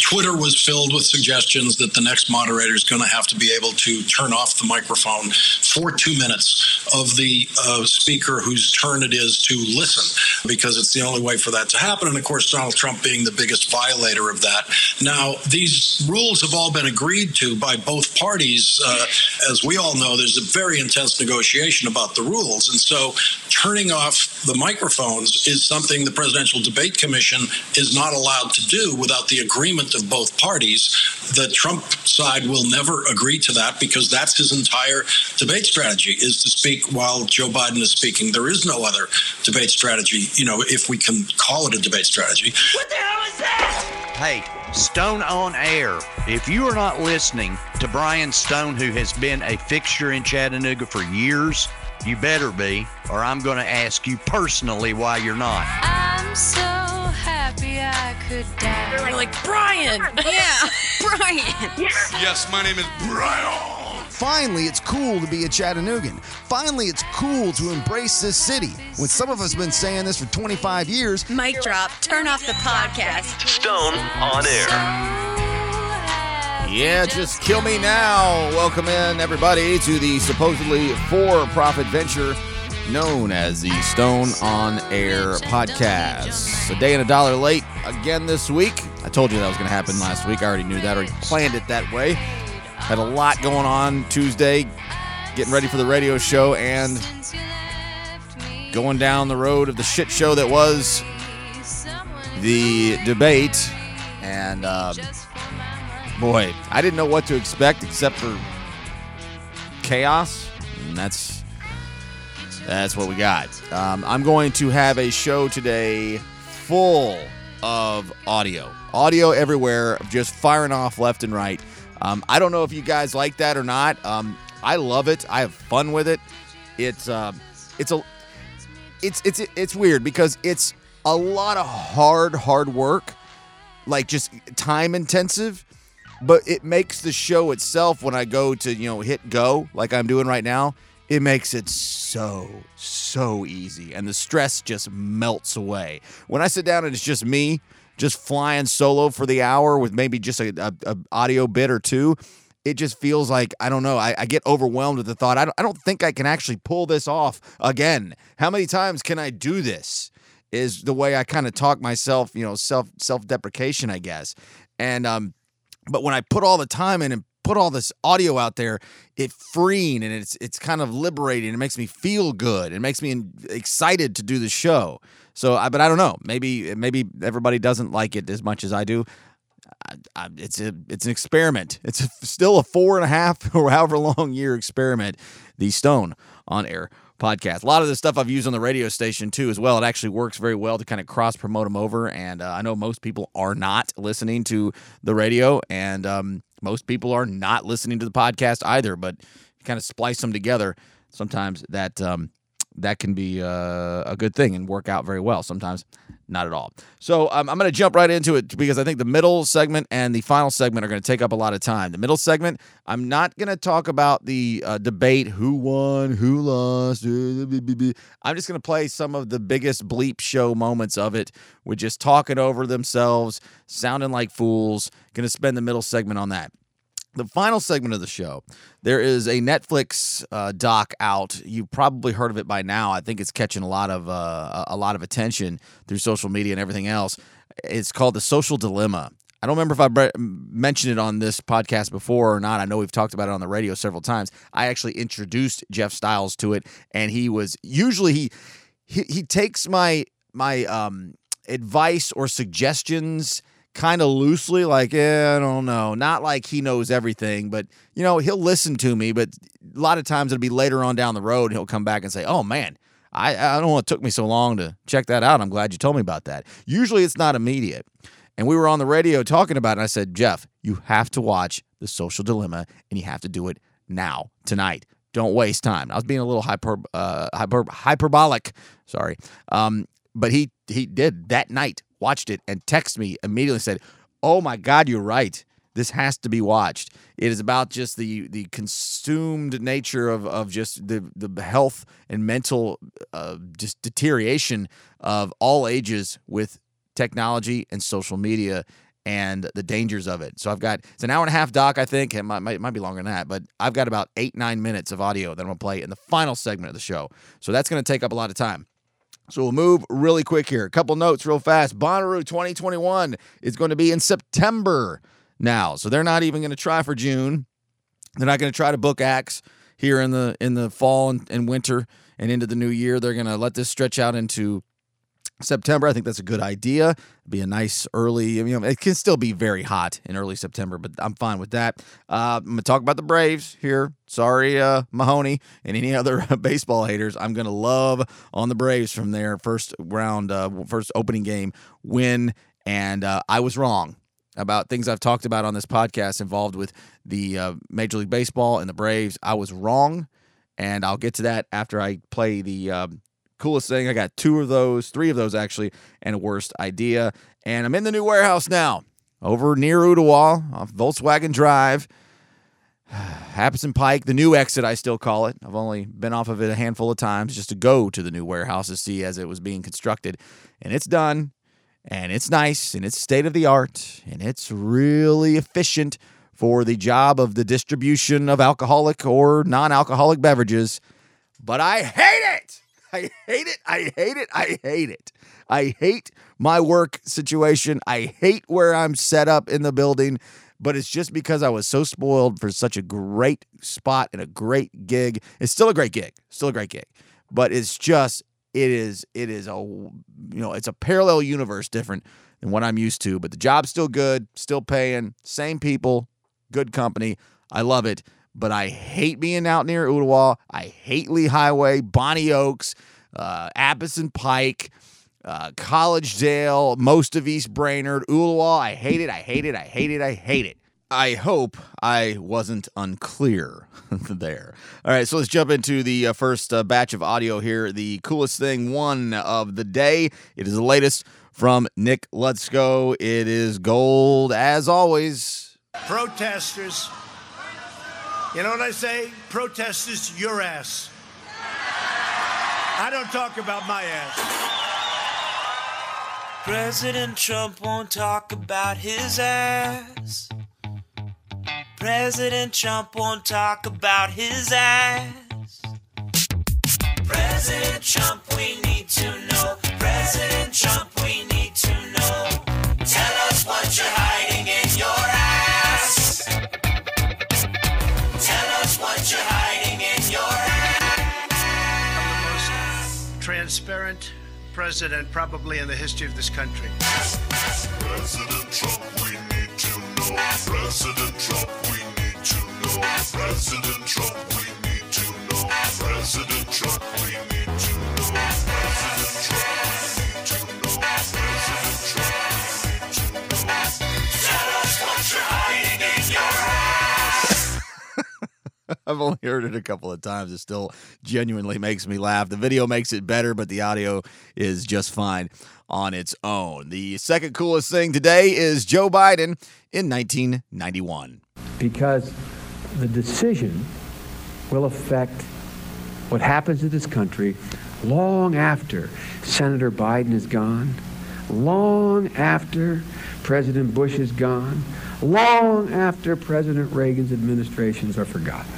Twitter was filled with suggestions that the next moderator is going to have to be able to turn off the microphone for two minutes of the uh, speaker whose turn it is to listen, because it's the only way for that to happen. And of course, Donald Trump being the biggest violator of that. Now, these rules have all been agreed to by both parties. Uh, as we all know, there's a very intense negotiation about the rules. And so turning off the microphones is something the Presidential Debate Commission is not allowed to do without the agreement of both parties. The Trump side will never agree to that because that's his entire debate strategy is to speak while Joe Biden is speaking. There is no other debate strategy, you know, if we can call it a debate strategy. What the hell is that? Hey, Stone on Air. If you are not listening to Brian Stone, who has been a fixture in Chattanooga for years, you better be, or I'm going to ask you personally why you're not. I'm happy I could die. They're like, Brian. Yeah, Brian. Yes, my name is Brian. Finally, it's cool to be a Chattanoogan. Finally, it's cool to embrace this city. When some of us have been saying this for 25 years, Mic drop. Turn off the podcast. Stone on air. Yeah, just kill me now. Welcome in, everybody, to the supposedly for profit venture known as the Stone on Air podcast. A day and a dollar late again this week. I told you that was going to happen last week. I already knew that, already planned it that way. Had a lot going on Tuesday, getting ready for the radio show and going down the road of the shit show that was the debate. And, um, boy, I didn't know what to expect except for chaos. And that's that's what we got. Um, I'm going to have a show today full of audio, audio everywhere, just firing off left and right. Um, I don't know if you guys like that or not. Um, I love it. I have fun with it. It's um, it's a it's it's it's weird because it's a lot of hard hard work, like just time intensive but it makes the show itself when I go to, you know, hit go like I'm doing right now, it makes it so so easy and the stress just melts away. When I sit down and it's just me just flying solo for the hour with maybe just a, a, a audio bit or two, it just feels like I don't know. I, I get overwhelmed with the thought. I don't, I don't think I can actually pull this off again. How many times can I do this? Is the way I kind of talk myself, you know, self self deprecation, I guess. And um, but when I put all the time in and put all this audio out there, it freeing and it's it's kind of liberating. It makes me feel good. It makes me excited to do the show. So, I, but I don't know. Maybe maybe everybody doesn't like it as much as I do. I, I, it's a it's an experiment. It's a, still a four and a half or however long year experiment. The Stone on Air podcast. A lot of the stuff I've used on the radio station too, as well. It actually works very well to kind of cross promote them over. And uh, I know most people are not listening to the radio, and um, most people are not listening to the podcast either. But you kind of splice them together. Sometimes that um, that can be uh, a good thing and work out very well. Sometimes not at all. So um, I'm going to jump right into it because I think the middle segment and the final segment are going to take up a lot of time. The middle segment, I'm not going to talk about the uh, debate who won, who lost. I'm just going to play some of the biggest bleep show moments of it with just talking over themselves, sounding like fools. Going to spend the middle segment on that the final segment of the show, there is a Netflix uh, doc out. You've probably heard of it by now. I think it's catching a lot of uh, a lot of attention through social media and everything else. It's called The Social Dilemma. I don't remember if I bre- mentioned it on this podcast before or not. I know we've talked about it on the radio several times. I actually introduced Jeff Styles to it, and he was usually he he, he takes my my um, advice or suggestions kind of loosely, like, eh, I don't know. Not like he knows everything, but, you know, he'll listen to me. But a lot of times it'll be later on down the road, he'll come back and say, oh, man, I, I don't know what took me so long to check that out. I'm glad you told me about that. Usually it's not immediate. And we were on the radio talking about it. And I said, Jeff, you have to watch The Social Dilemma and you have to do it now, tonight. Don't waste time. I was being a little hyper, uh, hyper hyperbolic. Sorry. Um, but he he did that night watched it and texted me immediately said, "Oh my God, you're right. This has to be watched. It is about just the the consumed nature of of just the the health and mental uh, just deterioration of all ages with technology and social media." and the dangers of it. So I've got it's an hour and a half doc, I think. It might, might, might be longer than that, but I've got about eight nine minutes of audio that I'm gonna play in the final segment of the show. So that's gonna take up a lot of time. So we'll move really quick here. A couple notes real fast. Bonnaroo 2021 is going to be in September now. So they're not even going to try for June. They're not going to try to book acts here in the in the fall and, and winter and into the new year. They're going to let this stretch out into September. I think that's a good idea. Be a nice early. You know, it can still be very hot in early September, but I'm fine with that. Uh, I'm gonna talk about the Braves here. Sorry, uh, Mahoney and any other baseball haters. I'm gonna love on the Braves from their first round, uh, first opening game win, and uh, I was wrong about things I've talked about on this podcast involved with the uh, Major League Baseball and the Braves. I was wrong, and I'll get to that after I play the um, coolest thing. I got two of those, three of those actually, and worst idea. And I'm in the new warehouse now, over near Ooltewah, off Volkswagen Drive. Apison Pike, the new exit, I still call it. I've only been off of it a handful of times just to go to the new warehouse to see as it was being constructed. And it's done, and it's nice, and it's state of the art, and it's really efficient for the job of the distribution of alcoholic or non alcoholic beverages. But I hate it! I hate it. I hate it. I hate it. I hate my work situation. I hate where I'm set up in the building, but it's just because I was so spoiled for such a great spot and a great gig. It's still a great gig, still a great gig, but it's just it is it is a you know it's a parallel universe different than what I'm used to. But the job's still good, still paying, same people, good company. I love it but I hate being out near Ooltewah. I hate Lee Highway, Bonnie Oaks, uh, Apison Pike, uh, Collegedale, most of East Brainerd, Ooltewah. I hate it. I hate it. I hate it. I hate it. I hope I wasn't unclear there. All right, so let's jump into the uh, first uh, batch of audio here. The coolest thing one of the day. It is the latest from Nick Lutsko. It is gold as always. Protesters you know what I say? Protesters, your ass. I don't talk about my ass. President Trump won't talk about his ass. President Trump won't talk about his ass. President Trump, we need to know. President Trump, we need to know. President, probably in the history of this country. President Trump, we need to know. President Trump, we need to know. President Trump, we need to know. President Trump, we need to know. I've only heard it a couple of times. It still genuinely makes me laugh. The video makes it better, but the audio is just fine on its own. The second coolest thing today is Joe Biden in 1991. Because the decision will affect what happens to this country long after Senator Biden is gone, long after President Bush is gone, long after President Reagan's administrations are forgotten.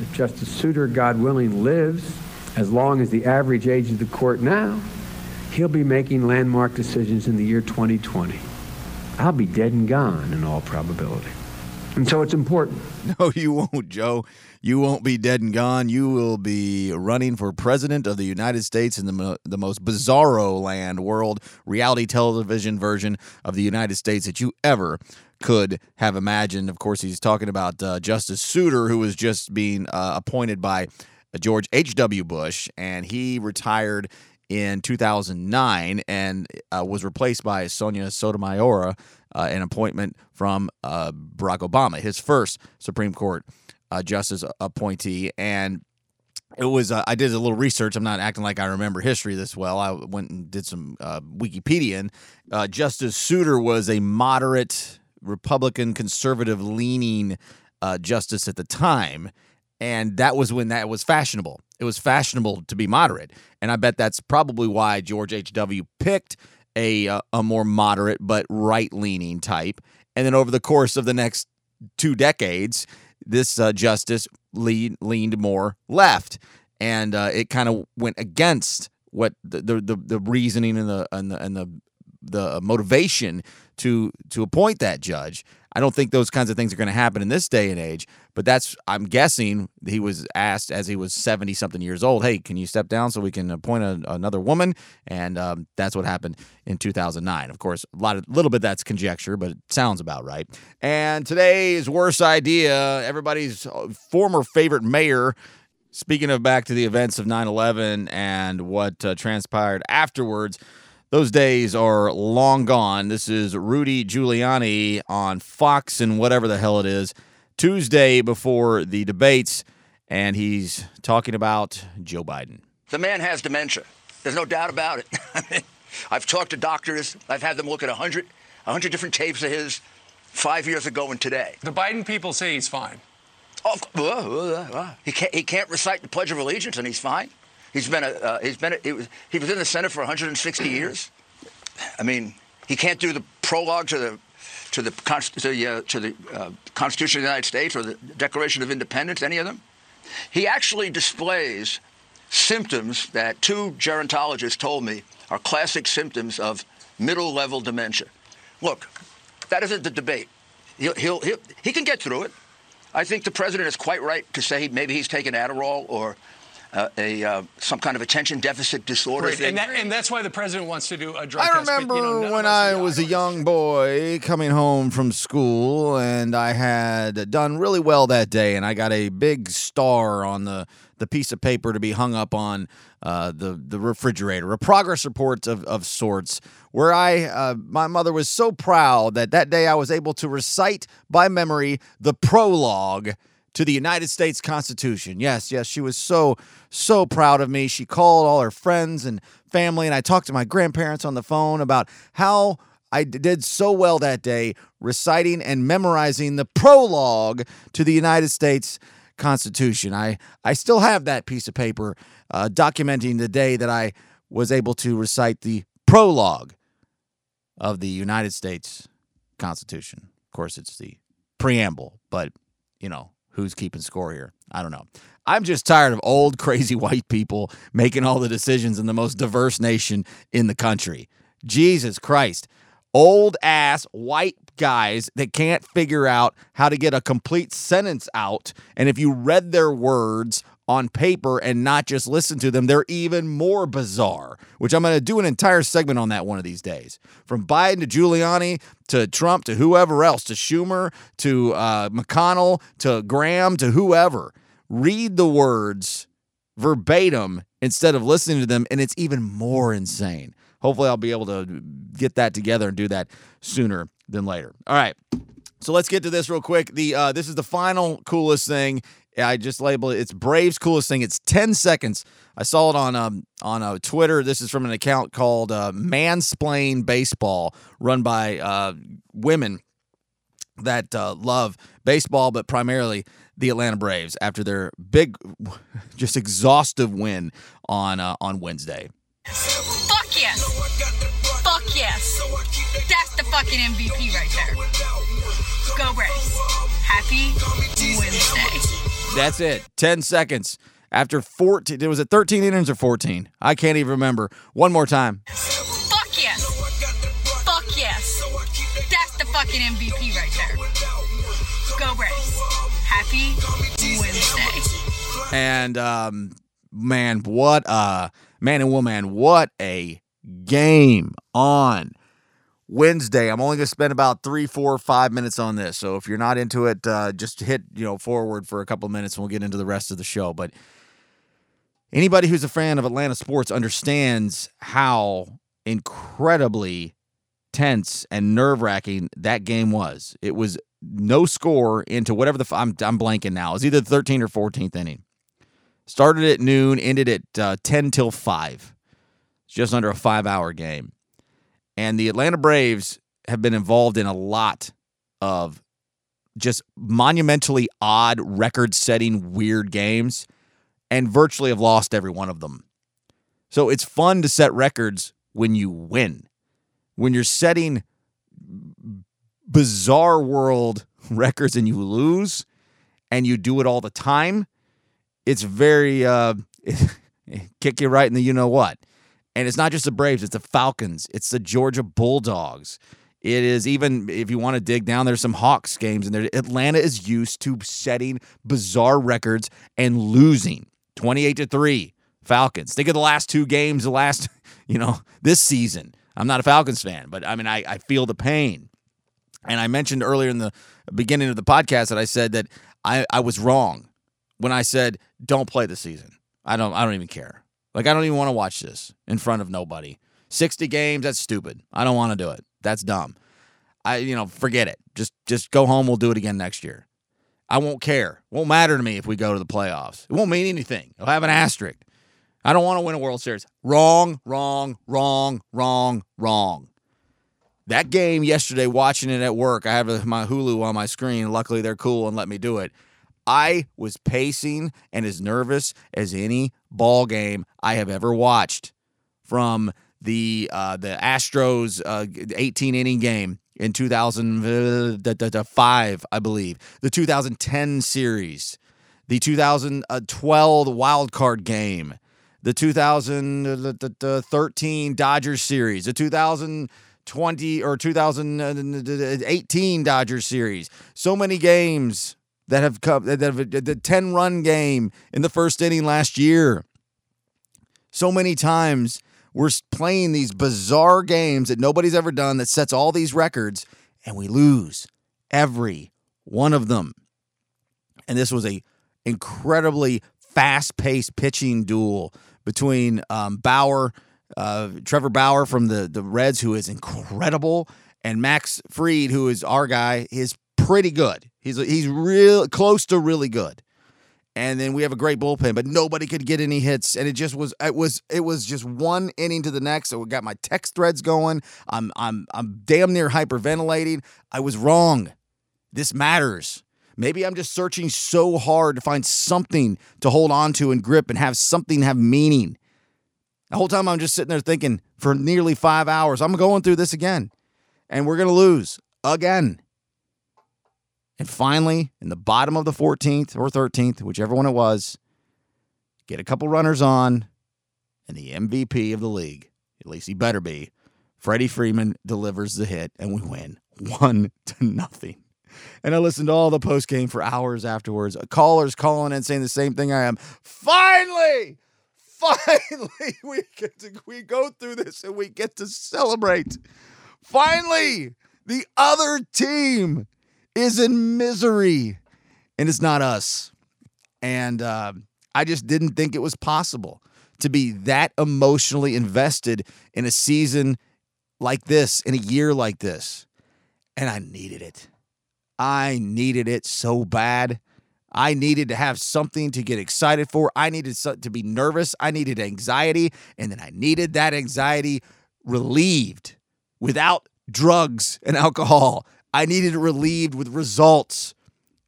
If Justice Souter, God willing, lives as long as the average age of the court now, he'll be making landmark decisions in the year 2020. I'll be dead and gone in all probability. And so it's important. No, you won't, Joe. You won't be dead and gone. You will be running for president of the United States in the, the most bizarro land world reality television version of the United States that you ever could have imagined. Of course, he's talking about uh, Justice Souter, who was just being uh, appointed by George H.W. Bush, and he retired in 2009 and uh, was replaced by Sonia Sotomayor, uh, an appointment from uh, Barack Obama, his first Supreme Court uh, justice appointee. And it was uh, I did a little research. I'm not acting like I remember history this well. I went and did some uh, Wikipedia. And uh, Justice Souter was a moderate Republican, conservative leaning uh, justice at the time, and that was when that was fashionable. It was fashionable to be moderate, and I bet that's probably why George H. W. picked a uh, a more moderate but right leaning type, and then over the course of the next two decades, this uh, justice leaned more left, and uh, it kind of went against what the, the the the reasoning and the and the and the the motivation to to appoint that judge. I don't think those kinds of things are going to happen in this day and age. But that's I'm guessing he was asked as he was 70 something years old. Hey, can you step down so we can appoint a, another woman? And um, that's what happened in 2009. Of course, a lot of little bit that's conjecture, but it sounds about right. And today's worst idea, everybody's uh, former favorite mayor. Speaking of back to the events of 9 11 and what uh, transpired afterwards, those days are long gone. This is Rudy Giuliani on Fox and whatever the hell it is, Tuesday before the debates, and he's talking about Joe Biden. The man has dementia. There's no doubt about it. I mean, I've talked to doctors. I've had them look at 100, 100 different tapes of his five years ago and today. The Biden people say he's fine. Oh, he can't. He can't recite the Pledge of Allegiance, and he's fine. He's been a. Uh, he's been. A, he, was, he was in the Senate for 160 years. I mean, he can't do the prologue to the to the to the, uh, to the uh, Constitution of the United States or the Declaration of Independence. Any of them. He actually displays symptoms that two gerontologists told me are classic symptoms of middle-level dementia. Look, that isn't the debate. He'll, he'll, he'll, he can get through it. I think the president is quite right to say maybe he's taken Adderall or uh, a uh, some kind of attention deficit disorder Right, thing. and, that, and that's why the president wants to do a drug I test. but, remember you know, when I was a young boy coming home from school and I had done really well that day and I got a big star on the, the piece of paper to be hung up on uh, the, the refrigerator, a progress report of, of sorts, where I, uh, my mother was so proud that that day I was able to recite by memory the prologue to the United States Constitution. Yes, yes, she was so, so proud of me. She called all her friends and family, and I talked to my grandparents on the phone about how I did so well that day reciting and memorizing the prologue to the United States Constitution. I, I still have that piece of paper uh, documenting the day that I was able to recite the prologue of the United States Constitution. Of course, it's the preamble, but you know, who's keeping score here? I don't know. I'm just tired of old, crazy white people making all the decisions in the most diverse nation in the country. Jesus Christ. Old ass white guys that can't figure out how to get a complete sentence out. And if you read their words on paper and not just listen to them, they're even more bizarre, which I'm going to do an entire segment on that one of these days. From Biden to Giuliani to Trump to whoever else, to Schumer to uh, McConnell to Graham to whoever. Read the words verbatim instead of listening to them, and it's even more insane. Hopefully, I'll be able to get that together and do that sooner than later. All right. So let's get to this real quick. The uh, this is the final coolest thing. I just labeled it. It's Braves coolest thing. It's ten seconds. I saw it on um on uh, Twitter. This is from an account called uh, Mansplain Baseball, run by uh, women that uh, love baseball, but primarily the Atlanta Braves after their big, just exhaustive win on uh, on Wednesday. Fuck yes. Fuck yes. That's the fucking MVP right there. Go Braves. Happy Wednesday. That's it. 10 seconds. After 14, was it 13 innings or 14? I can't even remember. One more time. Fuck yes. Fuck yes. That's the fucking MVP right there. Go Braves. Happy Wednesday. And um, man, what a man and woman, what a game on Wednesday. I'm only going to spend about three, four, five minutes on this. So if you're not into it, uh, just hit you know forward for a couple of minutes, and we'll get into the rest of the show. But anybody who's a fan of Atlanta sports understands how incredibly tense and nerve wracking that game was. It was no score into whatever the I'm I'm blanking now. It's either the 13th or 14th inning. Started at noon, ended at uh, 10 till 5. It's just under a five hour game. And the Atlanta Braves have been involved in a lot of just monumentally odd, record setting, weird games and virtually have lost every one of them. So it's fun to set records when you win. when you're setting bizarre world records and you lose and you do it all the time, it's very uh kick you right in the you know what. And it's not just the Braves, it's the Falcons, it's the Georgia Bulldogs. It is even if you want to dig down, there's some Hawks games and there. Atlanta is used to setting bizarre records and losing 28 to 3 Falcons. Think of the last two games, the last, you know, this season. I'm not a Falcons fan, but I mean I, I feel the pain. And I mentioned earlier in the beginning of the podcast that I said that I, I was wrong when I said don't play the season. I don't I don't even care. Like I don't even want to watch this in front of nobody. 60 games, that's stupid. I don't want to do it. That's dumb. I you know, forget it. Just just go home, we'll do it again next year. I won't care. Won't matter to me if we go to the playoffs. It won't mean anything. I'll have an asterisk. I don't want to win a World Series. Wrong, wrong, wrong, wrong, wrong. That game yesterday, watching it at work, I have my Hulu on my screen. Luckily, they're cool and let me do it. I was pacing and as nervous as any ball game I have ever watched from the uh, the Astros uh, 18 inning game in 2005, I believe, the 2010 series, the 2012 wild card game, the 2013 Dodgers series, the 2020 or 2018 Dodgers series. So many games that have come, that have the 10 run game in the first inning last year. So many times we're playing these bizarre games that nobody's ever done that sets all these records and we lose every one of them. And this was a incredibly fast-paced pitching duel between um, Bauer, uh, Trevor Bauer from the the Reds, who is incredible, and Max Fried, who is our guy, is pretty good. He's he's real close to really good. And then we have a great bullpen, but nobody could get any hits, and it just was it was it was just one inning to the next. So we got my text threads going. I'm I'm I'm damn near hyperventilating. I was wrong. This matters. Maybe I'm just searching so hard to find something to hold on to and grip and have something have meaning. The whole time I'm just sitting there thinking for nearly five hours, I'm going through this again, and we're gonna lose again. And finally, in the bottom of the 14th or 13th, whichever one it was, get a couple runners on, and the MVP of the league, at least he better be, Freddie Freeman delivers the hit, and we win one to nothing. And I listened to all the post game for hours afterwards. Callers calling and saying the same thing I am. Finally, finally, we get to we go through this and we get to celebrate. Finally, the other team is in misery, and it's not us. And uh, I just didn't think it was possible to be that emotionally invested in a season like this, in a year like this. And I needed it. I needed it so bad. I needed to have something to get excited for. I needed to be nervous. I needed anxiety. And then I needed that anxiety relieved without drugs and alcohol. I needed it relieved with results.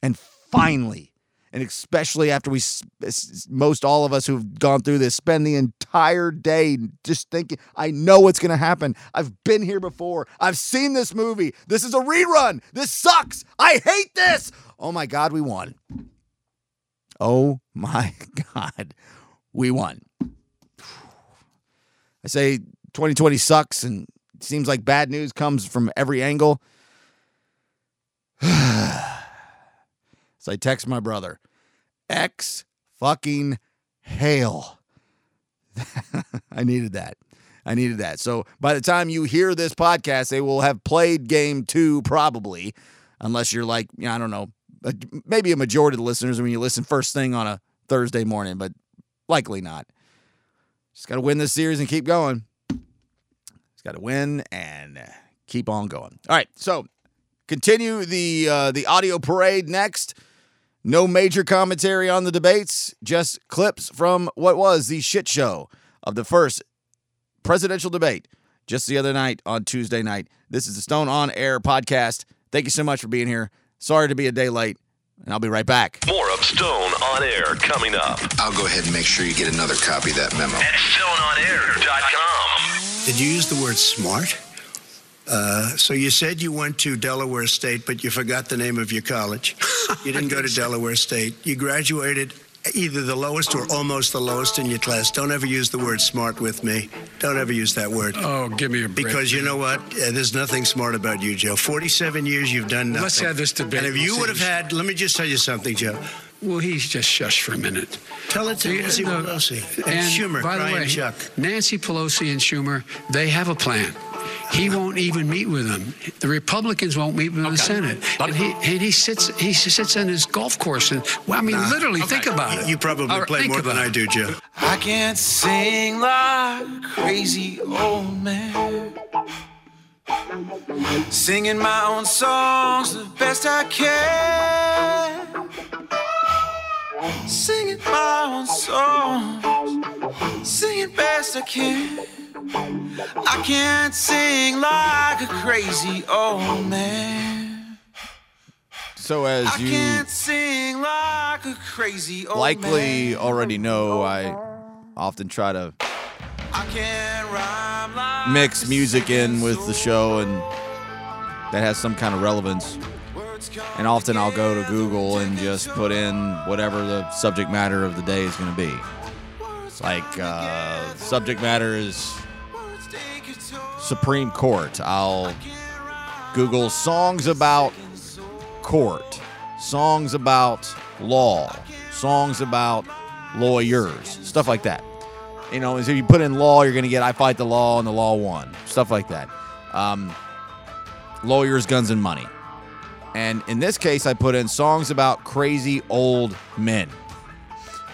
And finally, and especially after we, most all of us who've gone through this, spend the entire day just thinking, I know what's going to happen. I've been here before. I've seen this movie. This is a rerun. This sucks. I hate this. Oh my God, we won. Oh my God, we won. I say 2020 sucks and seems like bad news comes from every angle. so I text my brother, X fucking hail. I needed that. I needed that. So by the time you hear this podcast, they will have played game two, probably, unless you're like, I don't know, maybe a majority of the listeners when you listen first thing on a Thursday morning, but likely not. Just got to win this series and keep going. Just got to win and keep on going. All right, so continue the uh, the audio parade next. No major commentary on the debates, just clips from what was the shit show of the first presidential debate just the other night on Tuesday night. This is the Stone on Air podcast. Thank you so much for being here. Sorry to be a day late, and I'll be right back. More of Stone on Air coming up. I'll go ahead and make sure you get another copy of that memo. At StoneOnAir.com. Did you use the word smart? Uh, so you said you went to Delaware State, but you forgot the name of your college. You didn't go to Delaware State. You graduated either the lowest or almost the lowest in your class. Don't ever use the word smart with me. Don't ever use that word. Oh, give me a break. Because you know what? Uh, there's nothing smart about you, Joe. 47 years you've done nothing. Let's have this debate. And if you would have had, let me just tell you something, Joe. Well, he's just shush for a minute. Tell it to Nancy no. Pelosi and, And Schumer, by the Brian way, Chuck. Nancy Pelosi and Schumer, they have a plan. He won't even meet with them. The Republicans won't meet with him in the Senate. And he, and he sits he sits on his golf course and well, I mean, Nah. literally, think about it. You probably Or play more than about I do, Joe. I can't sing like crazy old man. Singing my own songs the best I can. Singing my own songs, singing best I can. I can't sing like a crazy old man. So as I you can't sing like a crazy old likely man. already know, I often try to I can't rhyme like mix music in with the show and that has some kind of relevance. And often I'll go to Google and just put in whatever the subject matter of the day is going to be. Like, uh, subject matter is Supreme Court. I'll Google songs about court, songs about law, songs about lawyers, stuff like that. You know, if you put in law, you're going to get I fight the law and the law won, stuff like that. Um, lawyers, guns, and money. And in this case, I put in songs about crazy old men.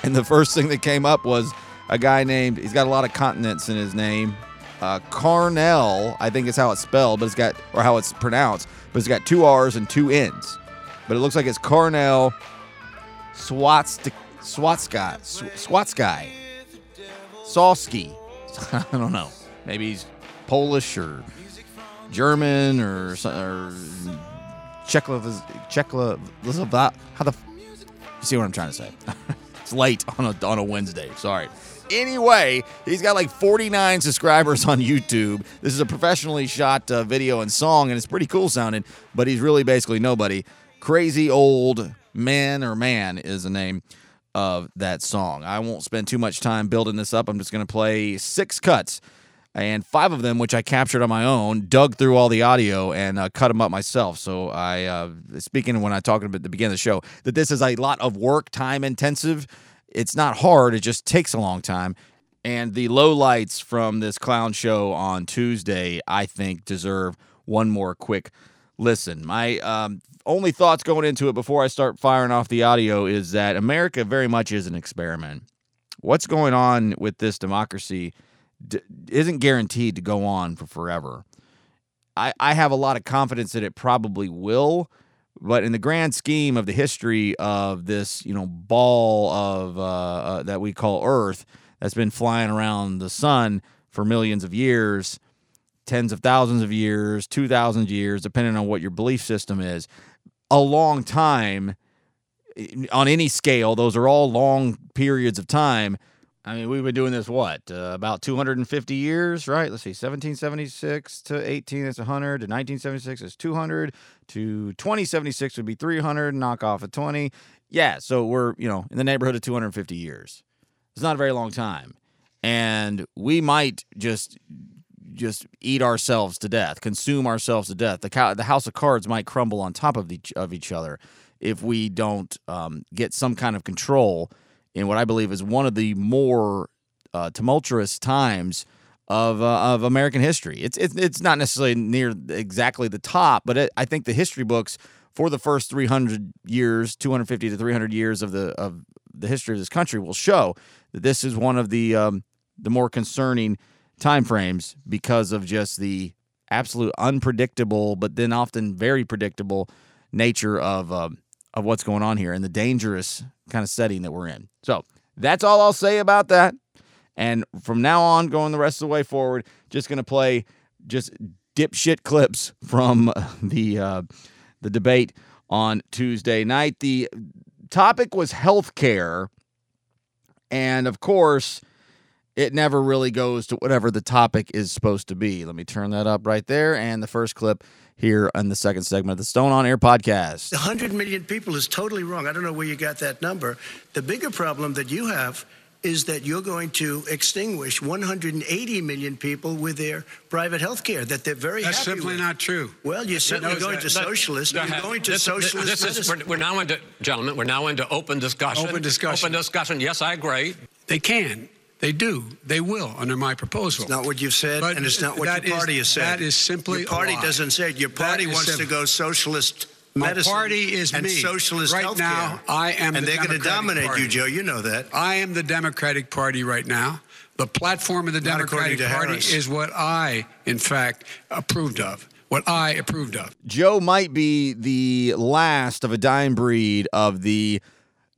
And the first thing that came up was a guy named, he's got a lot of continents in his name. Uh, Carnell, I think is how it's spelled, but it's got, or how it's pronounced, but it's got two R's and two N's. But it looks like it's Carnell Swatsk, Swatsky, Sw- Swatsky, Salsky. I don't know. Maybe he's Polish or German or, or Czechoslovak. Czechoslovak. How the? You see what I'm trying to say? it's late on a on a Wednesday. Sorry. Anyway, he's got like 49 subscribers on YouTube. This is a professionally shot uh, video and song, and it's pretty cool sounding. But he's really basically nobody. Crazy old man or man is the name of that song. I won't spend too much time building this up. I'm just going to play six cuts and five of them, which I captured on my own, dug through all the audio and uh, cut them up myself. So I, uh, speaking when I talked about at the beginning of the show, that this is a lot of work, time intensive. It's not hard; it just takes a long time. And the low lights from this clown show on Tuesday, I think, deserve one more quick listen. My um, only thoughts going into it before I start firing off the audio is that America very much is an experiment. What's going on with this democracy d- isn't guaranteed to go on for forever. I, I have a lot of confidence that it probably will, but in the grand scheme of the history of this, you know, ball of uh, uh, that we call Earth that's been flying around the sun for millions of years, tens of thousands of years, two thousand years, depending on what your belief system is, a long time on any scale. Those are all long periods of time. I mean, we've been doing this what uh, about 250 years, right? Let's see, 1776 to 18 is 100, to 1976 is 200, to 2076 would be 300. Knock off a 20, yeah. So we're you know in the neighborhood of 250 years. It's not a very long time, and we might just just eat ourselves to death, consume ourselves to death. The cow, the house of cards might crumble on top of each of each other if we don't um, get some kind of control in what I believe is one of the more uh, tumultuous times of uh, of American history. It's, it's it's not necessarily near exactly the top, but it, I think the history books for the first 300 years, 250 to 300 years of the of the history of this country will show that this is one of the um, the more concerning time frames because of just the absolute unpredictable, but then often very predictable nature of um, of what's going on here and the dangerous kind of setting that we're in. So that's all I'll say about that. And from now on, going the rest of the way forward, just going to play just dipshit clips from the uh, the debate on Tuesday night. The topic was health care, and of course, it never really goes to whatever the topic is supposed to be. Let me turn that up right there. And the first clip here in the second segment of the Stone on Air podcast. 100 million people is totally wrong. I don't know where you got that number. The bigger problem that you have is that you're going to extinguish 180 million people with their private health care that they're very That's happy simply with. not true. Well, you're certainly No, going but- to socialist. but- You're going to this- socialist This is, we're, we're now into, gentlemen, we're now into open discussion. Open discussion. Open discussion. Yes, I agree. They can. They do. They will under my proposal. It's not what you've said, But and it's not what that your is- party has said. That is simply your party a lie. doesn't say it. Your party is wants to go socialist My medicine. party is and me. socialist right healthcare. now. I am, the Democratic. and the they're going to dominate Party. you, Joe. You know that. I am the Democratic Party right now. The platform of the Not Democratic Party Harris. is what I, in fact, approved of. What I approved of. Joe might be the last of a dying breed of the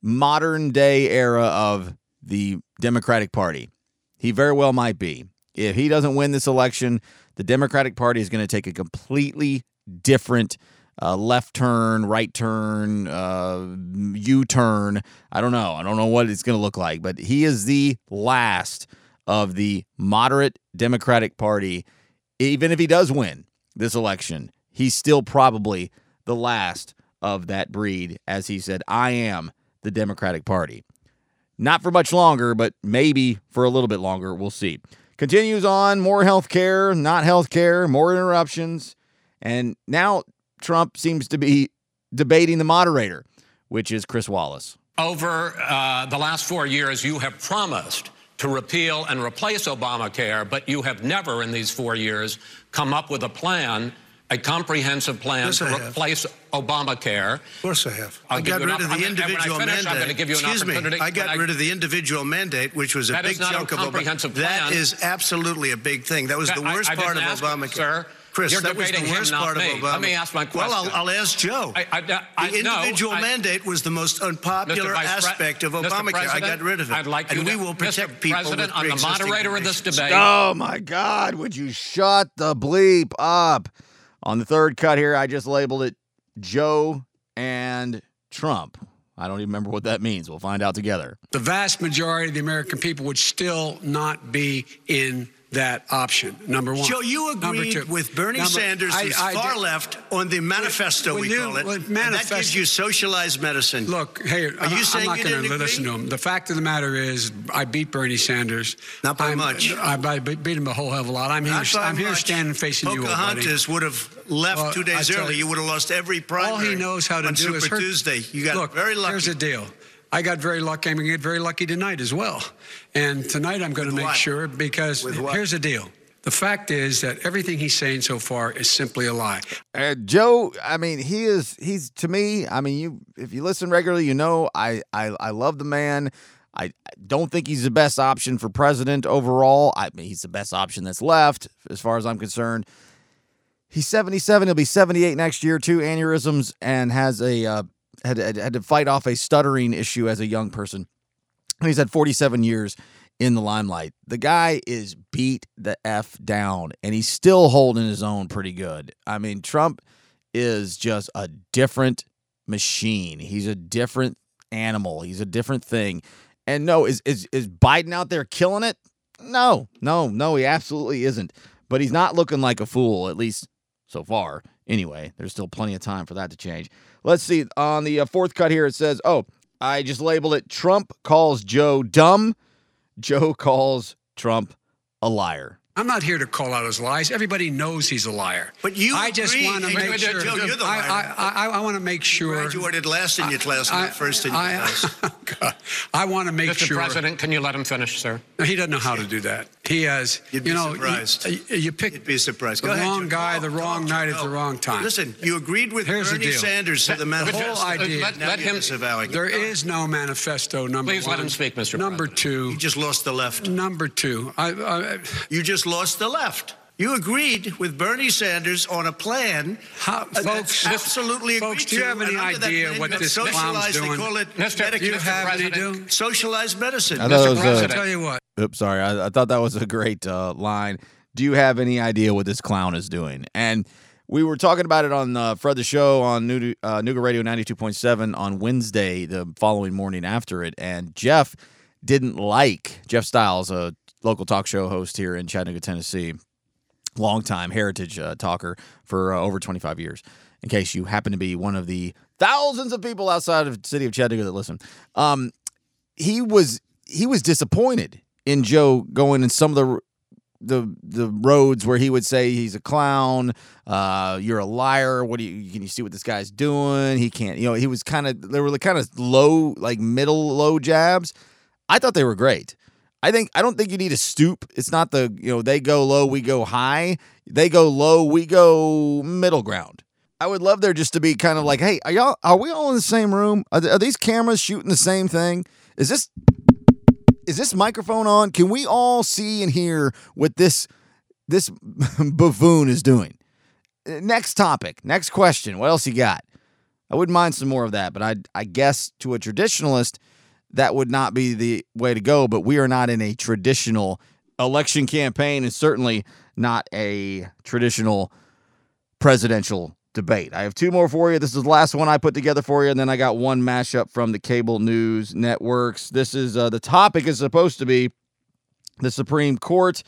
modern day era of the Democratic Party. He very well might be. If he doesn't win this election, the Democratic Party is going to take a completely different uh, left turn, right turn, uh, U turn. I don't know. I don't know what it's going to look like, but he is the last of the moderate Democratic Party. Even if he does win this election, he's still probably the last of that breed. As he said, I am the Democratic Party. Not for much longer, but maybe for a little bit longer. We'll see. Continues on more health care, not health care, more interruptions. And now Trump seems to be debating the moderator, which is Chris Wallace. Over uh, the last four years, you have promised to repeal and replace Obamacare, but you have never in these four years come up with a plan, a comprehensive plan Yes, to I have. replace Obamacare. Of course I have. I'll I got rid of the I'm gonna- and when I individual finish, mandate. I'm gonna give you an Excuse me. I got when I- rid of the individual mandate, which was a That big is not a chunk of comprehensive Obama. plan. That is absolutely a big thing. That was the worst I part of didn't Obamacare. sir. Chris, You're that was the debating him, worst part me. of Obama. Let me ask my question. Well, I'll. I'll ask Joe. I- I- I- the no, individual I- mandate was the most unpopular Mr. Vice Pre- aspect of Obamacare. I got rid of it. I'd like you and to- we will Mr. protect people President, with I'm the pre-existing moderator of this debate. Oh my God, would you shut the bleep up? On the third cut here, I just labeled it Joe and Trump. I don't even remember what that means. We'll find out together. The vast majority of the American people would still not be in that option. Number one. Joe, you agreed with Bernie Number- Sanders, I- I far did- left, on the manifesto, we you- call it. and that gives you socialized medicine. Look, hey, Are you I'm not going to agree? listen to him. The fact of the matter is, I beat Bernie Sanders. Not by I'm- much. I, I beat him a whole hell of a lot. I'm here. Not by I'm here standing facing you, old buddy. Pocahontas would have left Well, two days early. you, You would have lost every primary. All he knows how to do Super is hurt. Tuesday. You got Look, very lucky. Here's the deal. I got very lucky. I'm going to get very lucky tonight as well. And tonight I'm going to make what? sure because here's the deal. The fact is that everything he's saying so far is simply a lie. Uh, Joe, I mean, he is he's to me, I mean, you if you listen regularly, you know I I, I love the man. I I don't think he's the best option for president overall. I mean, he's the best option that's left as far as I'm concerned. He's 77, he'll be 78 next year, two aneurysms and has a uh, had, had had to fight off a stuttering issue as a young person. He's had 47 years in the limelight. The guy is beat the F down and he's still holding his own pretty good. I mean, Trump is just a different machine. He's a different animal. He's a different thing. And no, is is is Biden out there killing it? No, no, no, he absolutely isn't. But he's not looking like a fool, at least so far. Anyway, there's still plenty of time for that to change. Let's see. On the uh, fourth cut here, it says, oh, I just labeled it Trump calls Joe dumb. Joe calls Trump a liar. I'm not here to call out his lies. Everybody knows he's a liar. But you I just agree- want to make Joe, sure. Joe, you're the I, liar. I, I, I want to make sure. graduated last in your class, I- not first in your I- class. Oh, I want to make Mr. sure. President, can you let him finish, sir? No, he doesn't know how to do that. He has. You'd be you know, surprised. Uh, you, you pick You'd be surprised. the Go ahead, wrong Joe. guy, Go. the wrong Go, night Joe. at the wrong time. Listen, you agreed with Here's the Bernie. Sanders to the The manifesto. whole idea. let- let him- disavowing it. There is no manifesto. Number Please one. let him speak, Mr. Number President. two. You just lost the left. Number two. I, I, You just lost the left. You agreed with Bernie Sanders on a plan. How- uh, that's folks, absolutely folks, agreed do you have any and under that idea what this clown's socialized. doing? They call it Mr. medical- you have any President. do? socialized medicine. I thought it was, uh, I'll tell you what. Oops, sorry. I, I thought that was a great uh, line. Do you have any idea what this clown is doing? And we were talking about it on uh, Fred the Show on New, uh, Nooga Radio 92.7 on Wednesday, the following morning after it. And Jeff didn't like, Jeff Styles, a local talk show host here in Chattanooga, Tennessee. Longtime heritage uh, talker for uh, over 25 years. In case you happen to be one of the thousands of people outside of the city of Chattanooga that listen, um, he was he was disappointed in Joe going in some of the the the roads where he would say he's a clown, uh, you're a liar. What do you can you see what this guy's doing? He can't. You know, he was kind of they were kind of low, like middle low jabs. I thought they were great. I think I don't think you need to stoop. It's not the you know they go low, we go high. They go low, we go middle ground. I would love there just to be kind of like, hey, are y'all are we all in the same room? Are, th- are these cameras shooting the same thing? Is this is this microphone on? Can we all see and hear what this this buffoon is doing? Uh, Next topic, next question. What else you got? I wouldn't mind some more of that, but I I guess to a traditionalist that would not be the way to go. But we are not in a traditional election campaign, and certainly not a traditional presidential debate. I have two more for you. This is the last one I put together for you, and then I got one mashup from the cable news networks. This is uh, the topic is supposed to be the Supreme Court.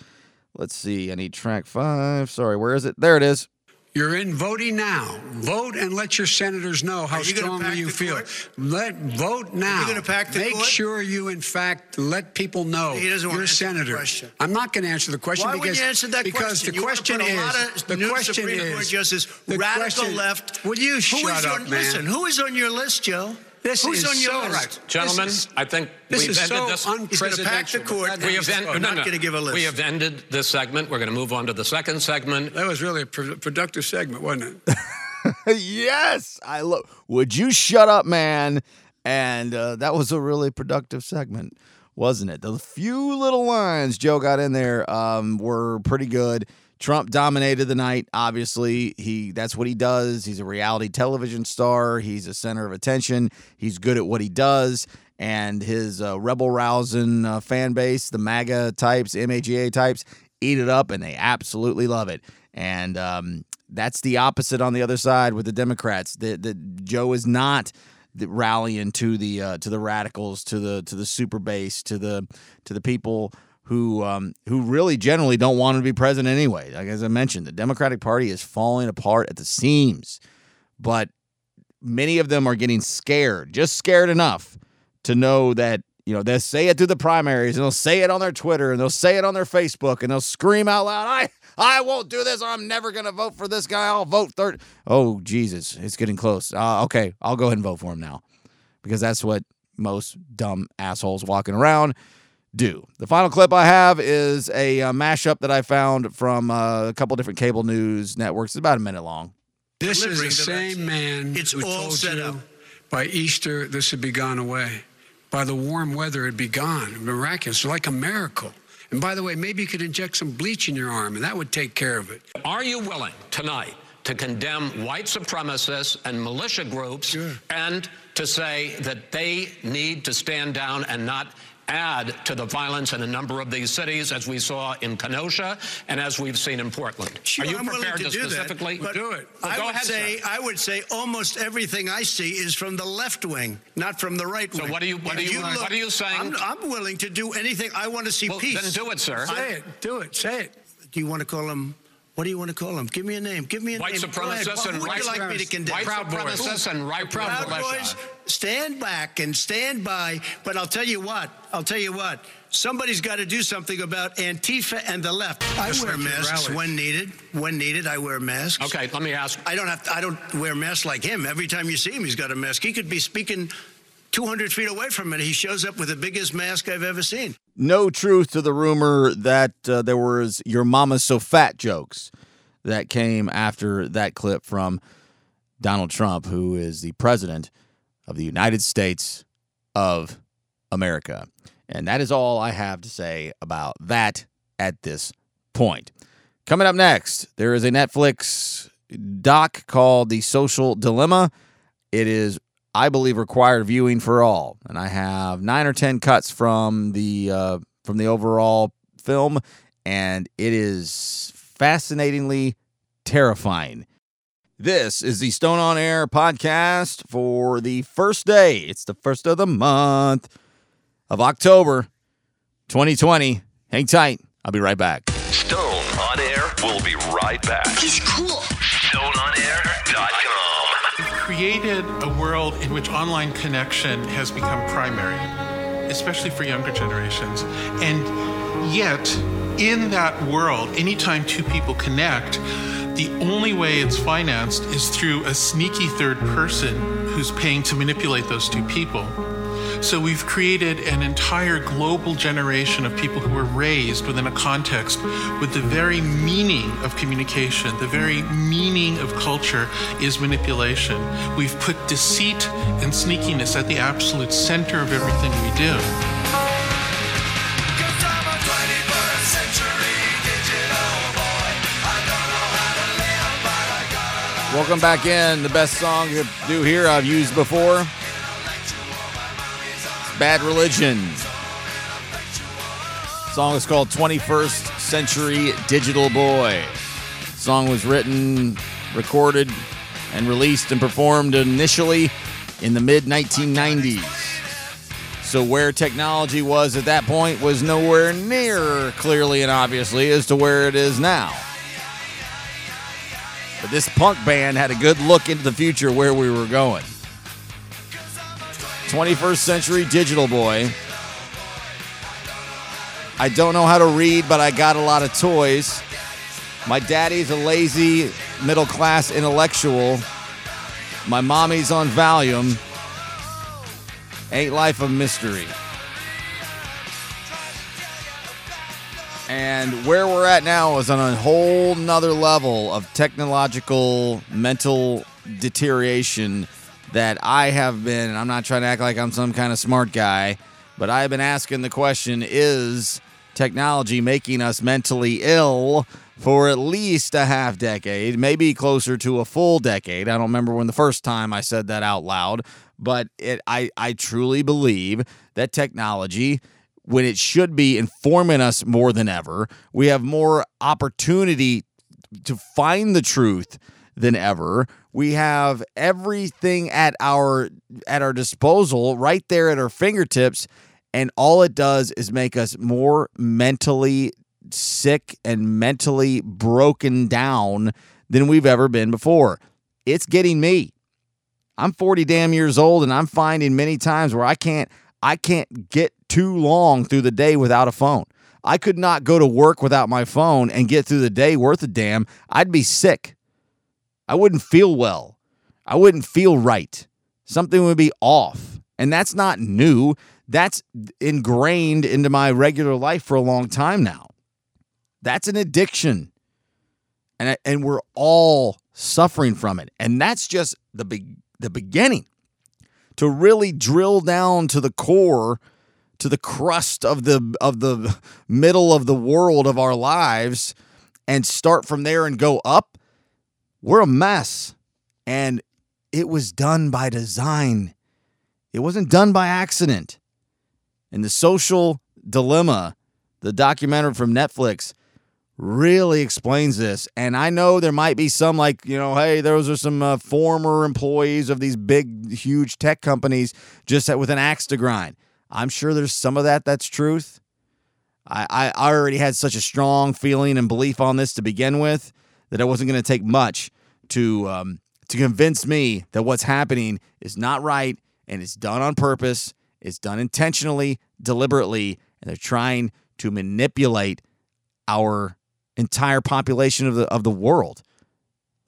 Let's see. I need track five. Sorry, where is it? There it is. You're in voting now. Vote and let your senators know how you strongly you feel. court? Let vote now. gonna pack the Make court? sure you, in fact, let people know He doesn't you're a senator. I'm not going to answer the question Why because answer that because question? the You question is the question Supreme is Court justice, the radical question- left. Will you Who shut is up, on, man? Listen, who is on your list, Joe? This Who's is on your so- list? All right, Gentlemen, is- I think This we've is ended so this. He's going to pack the court. We have and en- he's no, not no. going to give a list. We have ended this segment. We're going to move on to the second segment. That was really a pro- productive segment, wasn't it? yes, I love. Would you shut up, man? And uh, that was a really productive segment, wasn't it? The few little lines Joe got in there um, were pretty good. Trump dominated the night. Obviously, he that's what he does. He's a reality television star. He's a center of attention. He's good at what he does. And his uh, rebel rousing uh, fan base, the MAGA types, MAGA types, eat it up, and they absolutely love it. And um, that's the opposite on the other side with the Democrats. That Joe is not rallying to the uh, to the radicals, to the to the super base, to the to the people who um, who really generally don't want to be president anyway. Like as I mentioned, the Democratic Party is falling apart at the seams, but many of them are getting scared, just scared enough to know that you know they'll say it through the primaries and they'll say it on their Twitter and they'll say it on their Facebook and they'll scream out loud, "I I won't do this. I'm never gonna vote for this guy. I'll vote third. Oh Jesus, it's getting close. Uh, okay, I'll go ahead and vote for him now because that's what most dumb assholes walking around do. The final clip I have is a uh, mashup that I found from uh, a couple different cable news networks. It's about a minute long. This is the same man It's who all told set you up. by Easter this would be gone away. By the warm weather, it'd be gone. Miraculous, like a miracle. And by the way, maybe you could inject some bleach in your arm, and that would take care of it. Are you willing tonight to condemn white supremacists and militia groups and to say that they need to stand down and not add to the violence in a number of these cities, as we saw in Kenosha and as we've seen in Portland? Sure, Are you I'm willing prepared to, to, do specifically that. But Do it. Well, I go would ahead, say sir. I would say almost everything I see is from the left wing, not from the right wing. So what are you- what If are you- what are you saying? I'm, I'm willing to do anything. I want to see Well, peace. then do it, sir. Say it. Do it. Say it. Do you want to call him? What do you want to call him? Give me a name. Give me a White name. Supremacists What and would right you like me to condemn? white Proud supremacists and right Proud militia. Boys, stand back and stand by. But I'll tell you what. I'll tell you what. Somebody's got to do something about Antifa and the left. I Just wear masks rallies. when needed. When needed, I wear masks. Okay, let me ask. I don't have. To, I don't wear masks like him. Every time you see him, he's got a mask. He could be speaking 200 feet away from it. He shows up with the biggest mask I've ever seen. No truth to the rumor that uh, there was "Your Mama's So Fat" jokes that came after that clip from Donald Trump, who is the president of the United States of America. And that is all I have to say about that at this point. Coming up next, there is a Netflix doc called The Social Dilemma. It is, I believe, required viewing for all, and I have nine or ten cuts from the uh, from the overall film, and it is fascinatingly terrifying. This is the Stone on Air podcast for the first day. It's the first of the month of October 2020. Hang tight. I'll be right back. Stone on Air will be right back. He's cool. StoneOnAir.com. created a world in which online connection has become primary, especially for younger generations. And yet, in that world, anytime two people connect, the only way it's financed is through a sneaky third person who's paying to manipulate those two people. So we've created an entire global generation of people who were raised within a context with the very meaning of communication, the very meaning of culture is manipulation. We've put deceit and sneakiness at the absolute center of everything we do. Welcome back in. The best song to do here I've used before. Bad Religion. song is called 21st Century Digital Boy. song was written, recorded, and released and performed initially in the mid 1990s. So, where technology was at that point was nowhere near clearly and obviously as to where it is now. But this punk band had a good look into the future where we were going. 21st Century Digital Boy. I don't know how to read, but I got a lot of toys. My daddy's a lazy middle class intellectual. My mommy's on Valium. Ain't life a mystery? And where we're at now is on a whole nother level of technological mental deterioration that I have been, I'm not trying to act like I'm some kind of smart guy, but I've been asking the question is technology making us mentally ill for at least a half decade, maybe closer to a full decade? I don't remember when the first time I said that out loud, but it, I, I truly believe that technology when it should be informing us more than ever. We have more opportunity to find the truth than ever. We have everything at our at our disposal right there at our fingertips and all it does is make us more mentally sick and mentally broken down than we've ever been before. It's getting me. I'm 40 damn years old and I'm finding many times where I can't I can't get too long through the day without a phone. I could not go to work without my phone and get through the day worth a damn. I'd be sick. I wouldn't feel well. I wouldn't feel right. Something would be off. And that's not new. That's ingrained into my regular life for a long time now. That's an addiction. And and we're all suffering from it. And that's just the be- the beginning to really drill down to the core to the crust of the of the middle of the world of our lives and start from there and go up we're a mess and it was done by design it wasn't done by accident and the social dilemma the documentary from Netflix really explains this. And I know there might be some like, you know, hey, those are some uh, former employees of these big, huge tech companies just with an axe to grind. I'm sure there's some of that that's truth. I, I already had such a strong feeling and belief on this to begin with that it wasn't going to take much to um, to convince me that what's happening is not right and it's done on purpose. It's done intentionally, deliberately, and they're trying to manipulate our entire population of the of the world,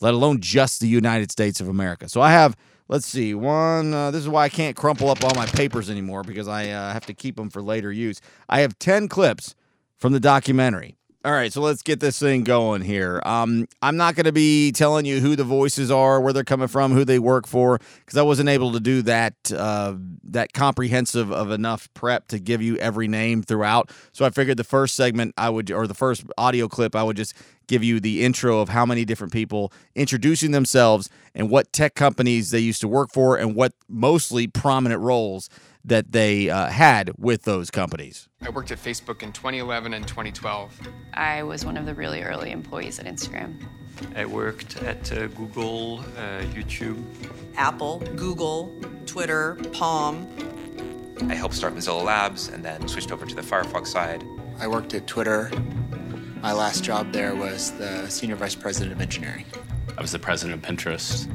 let alone just the United States of America. So I have, let's see, one. Uh, this is why I can't crumple up all my papers anymore because I uh, have to keep them for later use. I have ten clips from the documentary. All right, so let's get this thing going here. Um, I'm not going to be telling you who the voices are, where they're coming from, who they work for, because I wasn't able to do that uh, that comprehensive of enough prep to give you every name throughout. So I figured the first segment I would, or the first audio clip, I would just give you the intro of how many different people introducing themselves and what tech companies they used to work for and what mostly prominent roles that they uh, had with those companies. I worked at Facebook in 2011 and 2012. I was one of the really early employees at Instagram. I worked at uh, Google, uh, YouTube. Apple, Google, Twitter, Palm. I helped start Mozilla Labs and then switched over to the Firefox side. I worked at Twitter. My last job there was the senior vice president of engineering. I was the president of Pinterest.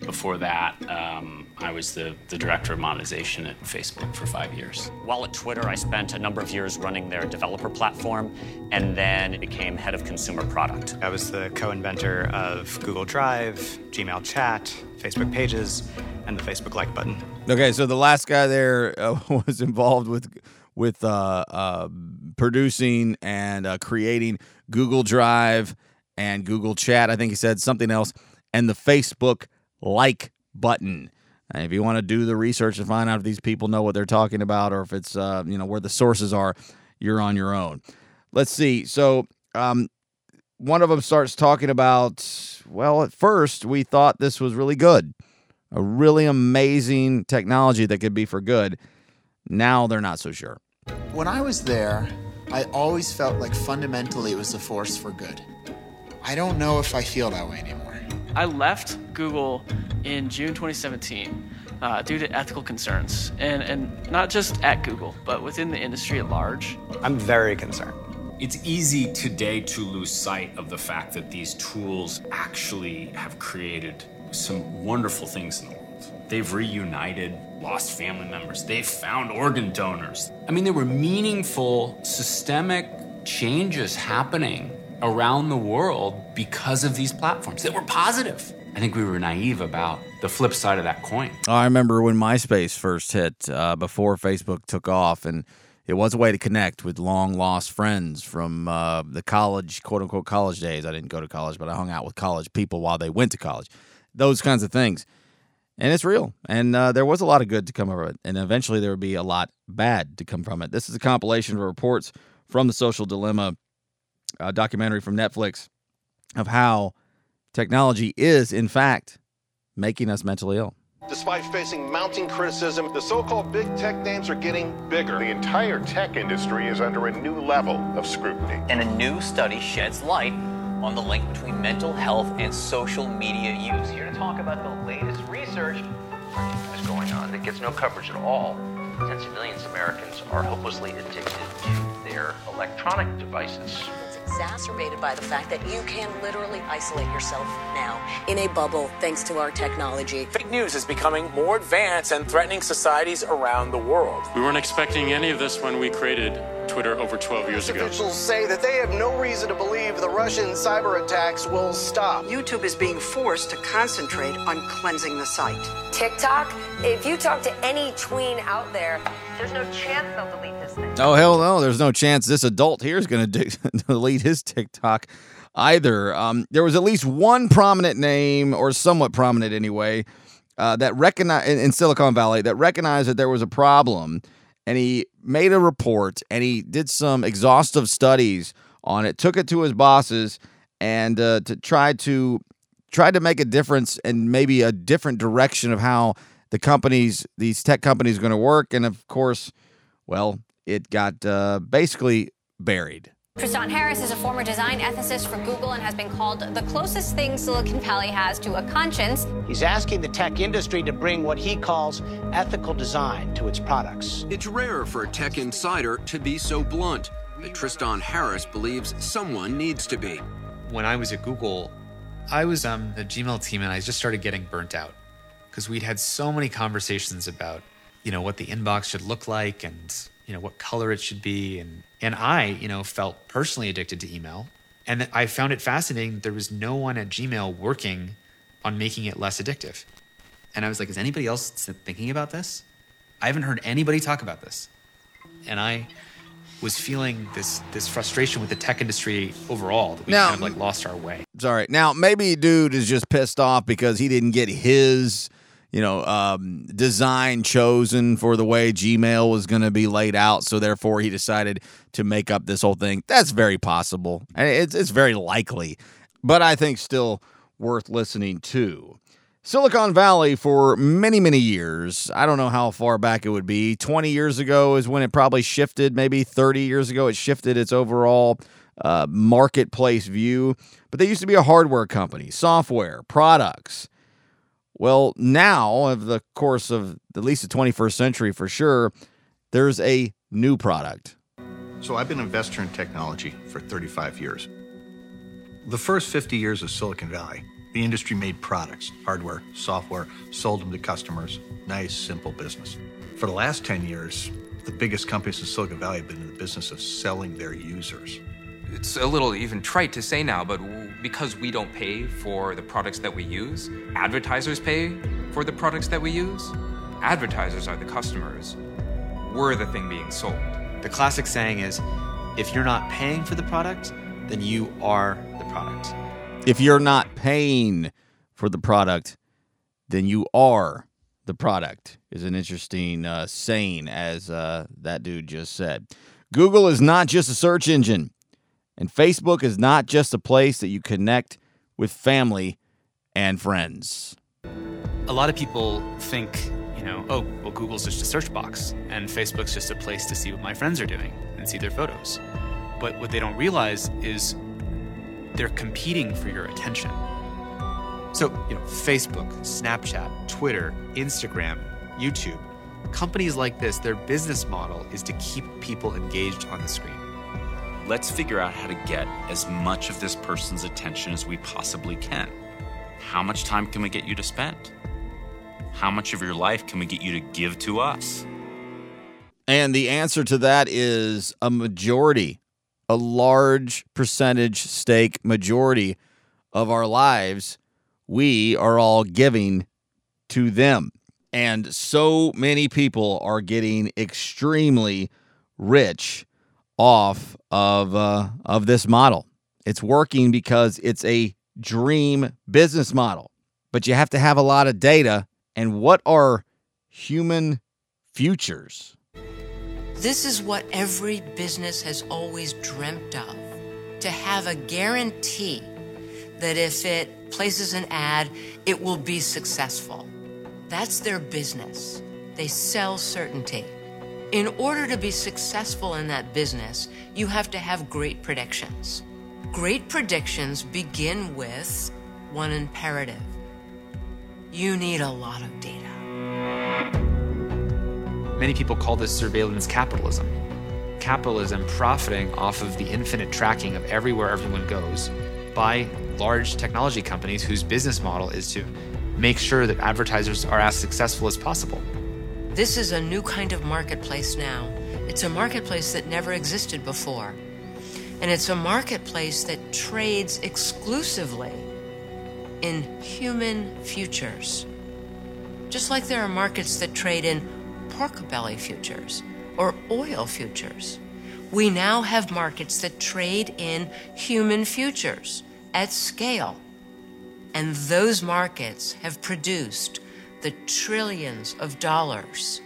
Before that, um, I was the, the director of monetization at Facebook for five years. While at Twitter, I spent a number of years running their developer platform and then became head of consumer product. I was the co inventor of Google Drive, Gmail Chat, Facebook Pages, and the Facebook like button. Okay, so the last guy there uh, was involved with with uh, uh, producing and uh, creating Google Drive and Google Chat. I think he said something else, and the Facebook like button. And if you want to do the research and find out if these people know what they're talking about or if it's uh, you know where the sources are, you're on your own. Let's see. So um, one of them starts talking about. Well, at first we thought this was really good, a really amazing technology that could be for good. Now they're not so sure. When I was there, I always felt like fundamentally it was a force for good. I don't know if I feel that way anymore. I left Google in June 2017 uh, due to ethical concerns, and, and not just at Google, but within the industry at large. I'm very concerned. It's easy today to lose sight of the fact that these tools actually have created some wonderful things in the world. They've reunited lost family members, they've found organ donors. I mean, there were meaningful systemic changes happening around the world because of these platforms that were positive. I think we were naive about the flip side of that coin. I remember when MySpace first hit uh, before Facebook took off, and it was a way to connect with long lost friends from uh, the college, quote unquote, college days. I didn't go to college, but I hung out with college people while they went to college. Those kinds of things. And it's real. And uh, there was a lot of good to come of it. And eventually there would be a lot bad to come from it. This is a compilation of reports from the Social Dilemma uh, documentary from Netflix of how technology is, in fact, making us mentally ill. Despite facing mounting criticism, the so called big tech names are getting bigger. The entire tech industry is under a new level of scrutiny. And a new study sheds light on the link between mental health and social media use. Here to talk about the latest research is going on that gets no coverage at all. Tens of millions of Americans are hopelessly addicted to their electronic devices. It's exacerbated by the fact that you can literally isolate yourself now in a bubble thanks to our technology. Fake news is becoming more advanced and threatening societies around the world. We weren't expecting any of this when we created Twitter over 12 years ago. Officials say that they have no reason to believe the Russian cyber attacks will stop. YouTube is being forced to concentrate on cleansing the site. TikTok, if you talk to any tween out there, there's no chance they'll delete this thing. Oh, hell no. There's no chance this adult here is going to delete his TikTok either. Um, there was at least one prominent name, or somewhat prominent anyway, uh, that recognized in, Silicon Valley that recognized that there was a problem, and he made a report and he did some exhaustive studies on it, took it to his bosses, and uh, to try to try to make a difference and maybe a different direction of how the companies, these tech companies, are going to work. And of course, well, it got uh, basically buried. Tristan Harris is a former design ethicist for Google and has been called the closest thing Silicon Valley has to a conscience. He's asking the tech industry to bring what he calls ethical design to its products. It's rare for a tech insider to be so blunt, but Tristan Harris believes someone needs to be. When I was at Google, I was on the Gmail team and I just started getting burnt out because we'd had so many conversations about, you know, what the inbox should look like and, you know, what color it should be. And, and I, you know, felt personally addicted to email. And I found it fascinating. that There was no one at Gmail working on making it less addictive. And I was like, is anybody else thinking about this? I haven't heard anybody talk about this. And I was feeling this this frustration with the tech industry overall that we Now- kind of like lost our way. Sorry. Now, maybe dude is just pissed off because he didn't get his, you know, um, design chosen for the way Gmail was going to be laid out. So therefore, he decided to make up this whole thing. That's very possible. It's it's very likely, but I think still worth listening to. Silicon Valley for many, many years. I don't know how far back it would be. 20 years ago is when it probably shifted. Maybe 30 years ago, it shifted its overall uh, marketplace view. But they used to be a hardware company, software, products. Well, now, of the course of at least the 21st century for sure, there's a new product. So I've been an investor in technology for 35 years. The first 50 years of Silicon Valley, the industry made products, hardware, software, sold them to customers. Nice, simple business. For the last 10 years, the biggest companies in Silicon Valley have been in the business of selling their users. It's a little even trite to say now, but because we don't pay for the products that we use, advertisers pay for the products that we use. Advertisers are the customers. We're the thing being sold. The classic saying is if you're not paying for the product, then you are the product. If you're not paying for the product, then you are the product, is an interesting uh, saying, as uh, that dude just said. Google is not just a search engine. And Facebook is not just a place that you connect with family and friends. A lot of people think, you know, oh, well, Google's just a search box, and Facebook's just a place to see what my friends are doing and see their photos. But what they don't realize is they're competing for your attention. So, you know, Facebook, Snapchat, Twitter, Instagram, YouTube, companies like this, their business model is to keep people engaged on the screen. Let's figure out how to get as much of this person's attention as we possibly can. How much time can we get you to spend? How much of your life can we get you to give to us? And the answer to that is a majority, a large percentage stake majority of our lives, we are all giving to them. And so many people are getting extremely rich off of uh, of this model. It's working because it's a dream business model, but you have to have a lot of data. And what are human futures? This is what every business has always dreamt of to have a guarantee that if it places an ad, it will be successful. That's their business. They sell certainty. In order to be successful in that business, you have to have great predictions. Great predictions begin with one imperative you need a lot of data. Many people call this surveillance capitalism. Capitalism profiting off of the infinite tracking of everywhere everyone goes by large technology companies whose business model is to make sure that advertisers are as successful as possible. This is a new kind of marketplace now. It's a marketplace that never existed before. And it's a marketplace that trades exclusively in human futures. Just like there are markets that trade in pork belly futures or oil futures. We now have markets that trade in human futures at scale. And those markets have produced the trillions of dollars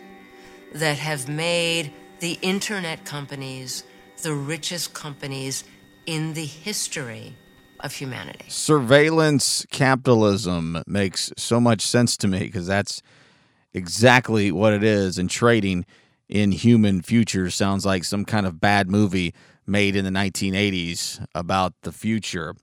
that have made the internet companies the richest companies in the history of humanity. Surveillance capitalism makes so much sense to me because that's exactly what it is. And trading in human futures sounds like some kind of bad movie made in the 1980s about the future.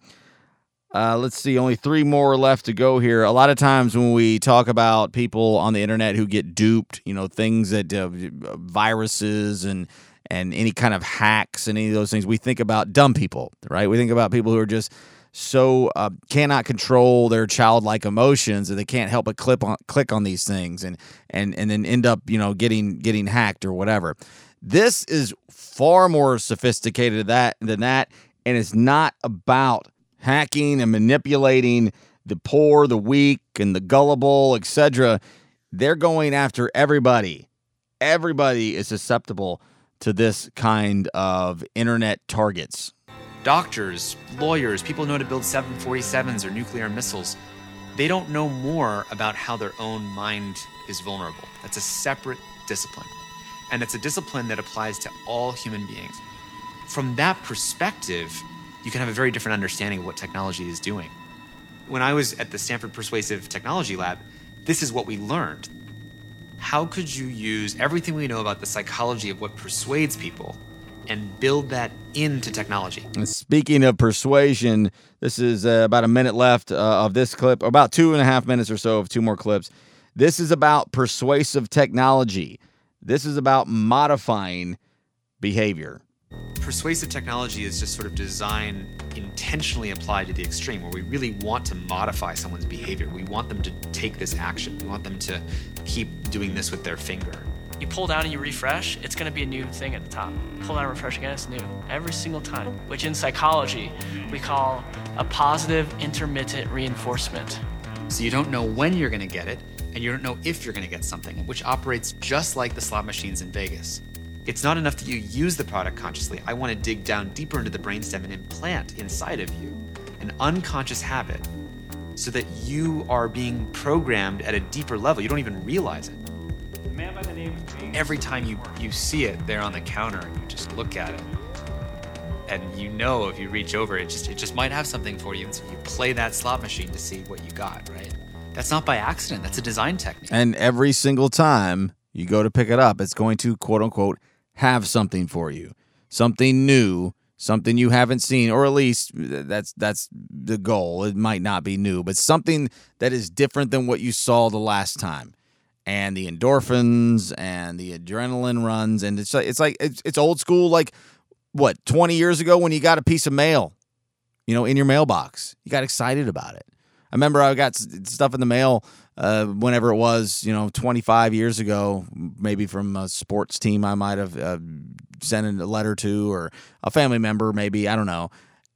Uh, let's see, only three more left to go here. A lot of times when we talk about people on the internet who get duped, you know, things that uh, viruses and and any kind of hacks and any of those things, we think about dumb people, right? We think about people who are just so uh, cannot control their childlike emotions that they can't help but click on click on these things and and and then end up you know getting getting hacked or whatever. This is far more sophisticated that than that, and it's not about hacking and manipulating the poor, the weak, and the gullible, etc. They're going after everybody. Everybody is susceptible to this kind of internet targets. Doctors, lawyers, people know to build 747s or nuclear missiles. They don't know more about how their own mind is vulnerable. That's a separate discipline. And it's a discipline that applies to all human beings. From that perspective, you can have a very different understanding of what technology is doing. When I was at the Stanford Persuasive Technology Lab, this is what we learned. How could you use everything we know about the psychology of what persuades people and build that into technology? And speaking of persuasion, this is uh, about a minute left uh, of this clip, about two and a half minutes or so of two more clips. This is about persuasive technology. This is about modifying behavior. Persuasive technology is just sort of design intentionally applied to the extreme, where we really want to modify someone's behavior. We want them to take this action. We want them to keep doing this with their finger. You pull down and you refresh, it's going to be a new thing at the top. Pull down and refresh again, it's new. Every single time. Which in psychology, we call a positive intermittent reinforcement. So you don't know when you're going to get it, and you don't know if you're going to get something, which operates just like the slot machines in Vegas. It's not enough that you use the product consciously. I want to dig down deeper into the brainstem and implant inside of you an unconscious habit so that you are being programmed at a deeper level. You don't even realize it. Every time you, you see it there on the counter and you just look at it, and you know if you reach over it just it just might have something for you and so you play that slot machine to see what you got right that's not by accident that's a design technique And every single time you go to pick it up, it's going to quote unquote have something for you. Something new, something you haven't seen, or at least that's that's the goal. It might not be new, but something that is different than what you saw the last time. And the endorphins and the adrenaline runs, and it's like it's like it's, it's old school, like what twenty years ago when you got a piece of mail, you know, in your mailbox, you got excited about it. I remember I got stuff in the mail uh, whenever it was, you know, 25 years ago, maybe from a sports team I might have uh, sent a letter to or a family member, maybe, I don't know.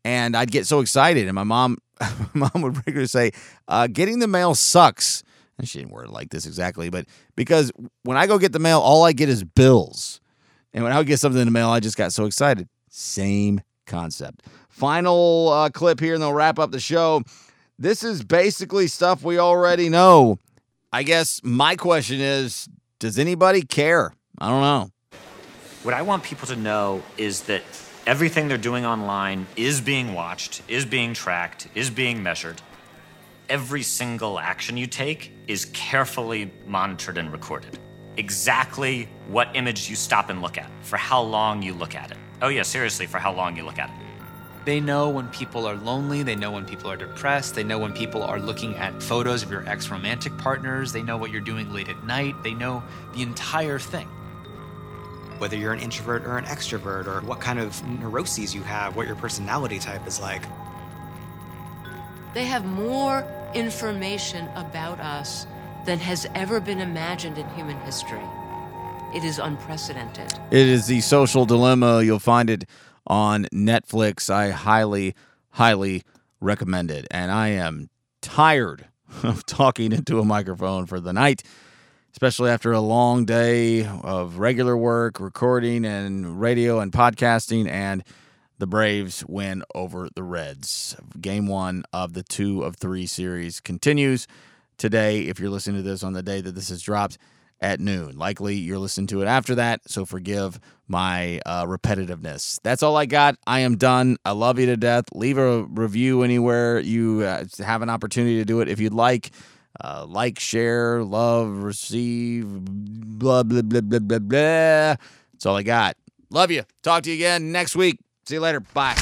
And I'd get so excited. And my mom, my mom would regularly say, uh, getting the mail sucks. And she didn't word it like this exactly, but because when I go get the mail, all I get is bills. And when I would get something in the mail, I just got so excited. Same concept. Final uh, clip here, and they'll wrap up the show. This is basically stuff we already know. I guess my question is does anybody care? I don't know. What I want people to know is that everything they're doing online is being watched, is being tracked, is being measured. Every single action you take is carefully monitored and recorded. Exactly what image you stop and look at, for how long you look at it. Oh, yeah, seriously, for how long you look at it. They know when people are lonely. They know when people are depressed. They know when people are looking at photos of your ex romantic partners. They know what you're doing late at night. They know the entire thing. Whether you're an introvert or an extrovert, or what kind of neuroses you have, what your personality type is like. They have more information about us than has ever been imagined in human history. It is unprecedented. It is the social dilemma. You'll find it on Netflix. I highly, highly recommend it. And I am tired of talking into a microphone for the night, especially after a long day of regular work, recording, and radio and podcasting. And the Braves win over the Reds. Game one of the two of three series continues today. If you're listening to this on the day that this is dropped at noon, likely you're listening to it after that. So forgive my uh, repetitiveness. That's all I got. I am done. I love you to death. Leave a review anywhere you uh, have an opportunity to do it if you'd like. Uh, like, share, love, receive, blah, blah, blah, blah, blah, blah. That's all I got. Love you. Talk to you again next week. See you later. Bye.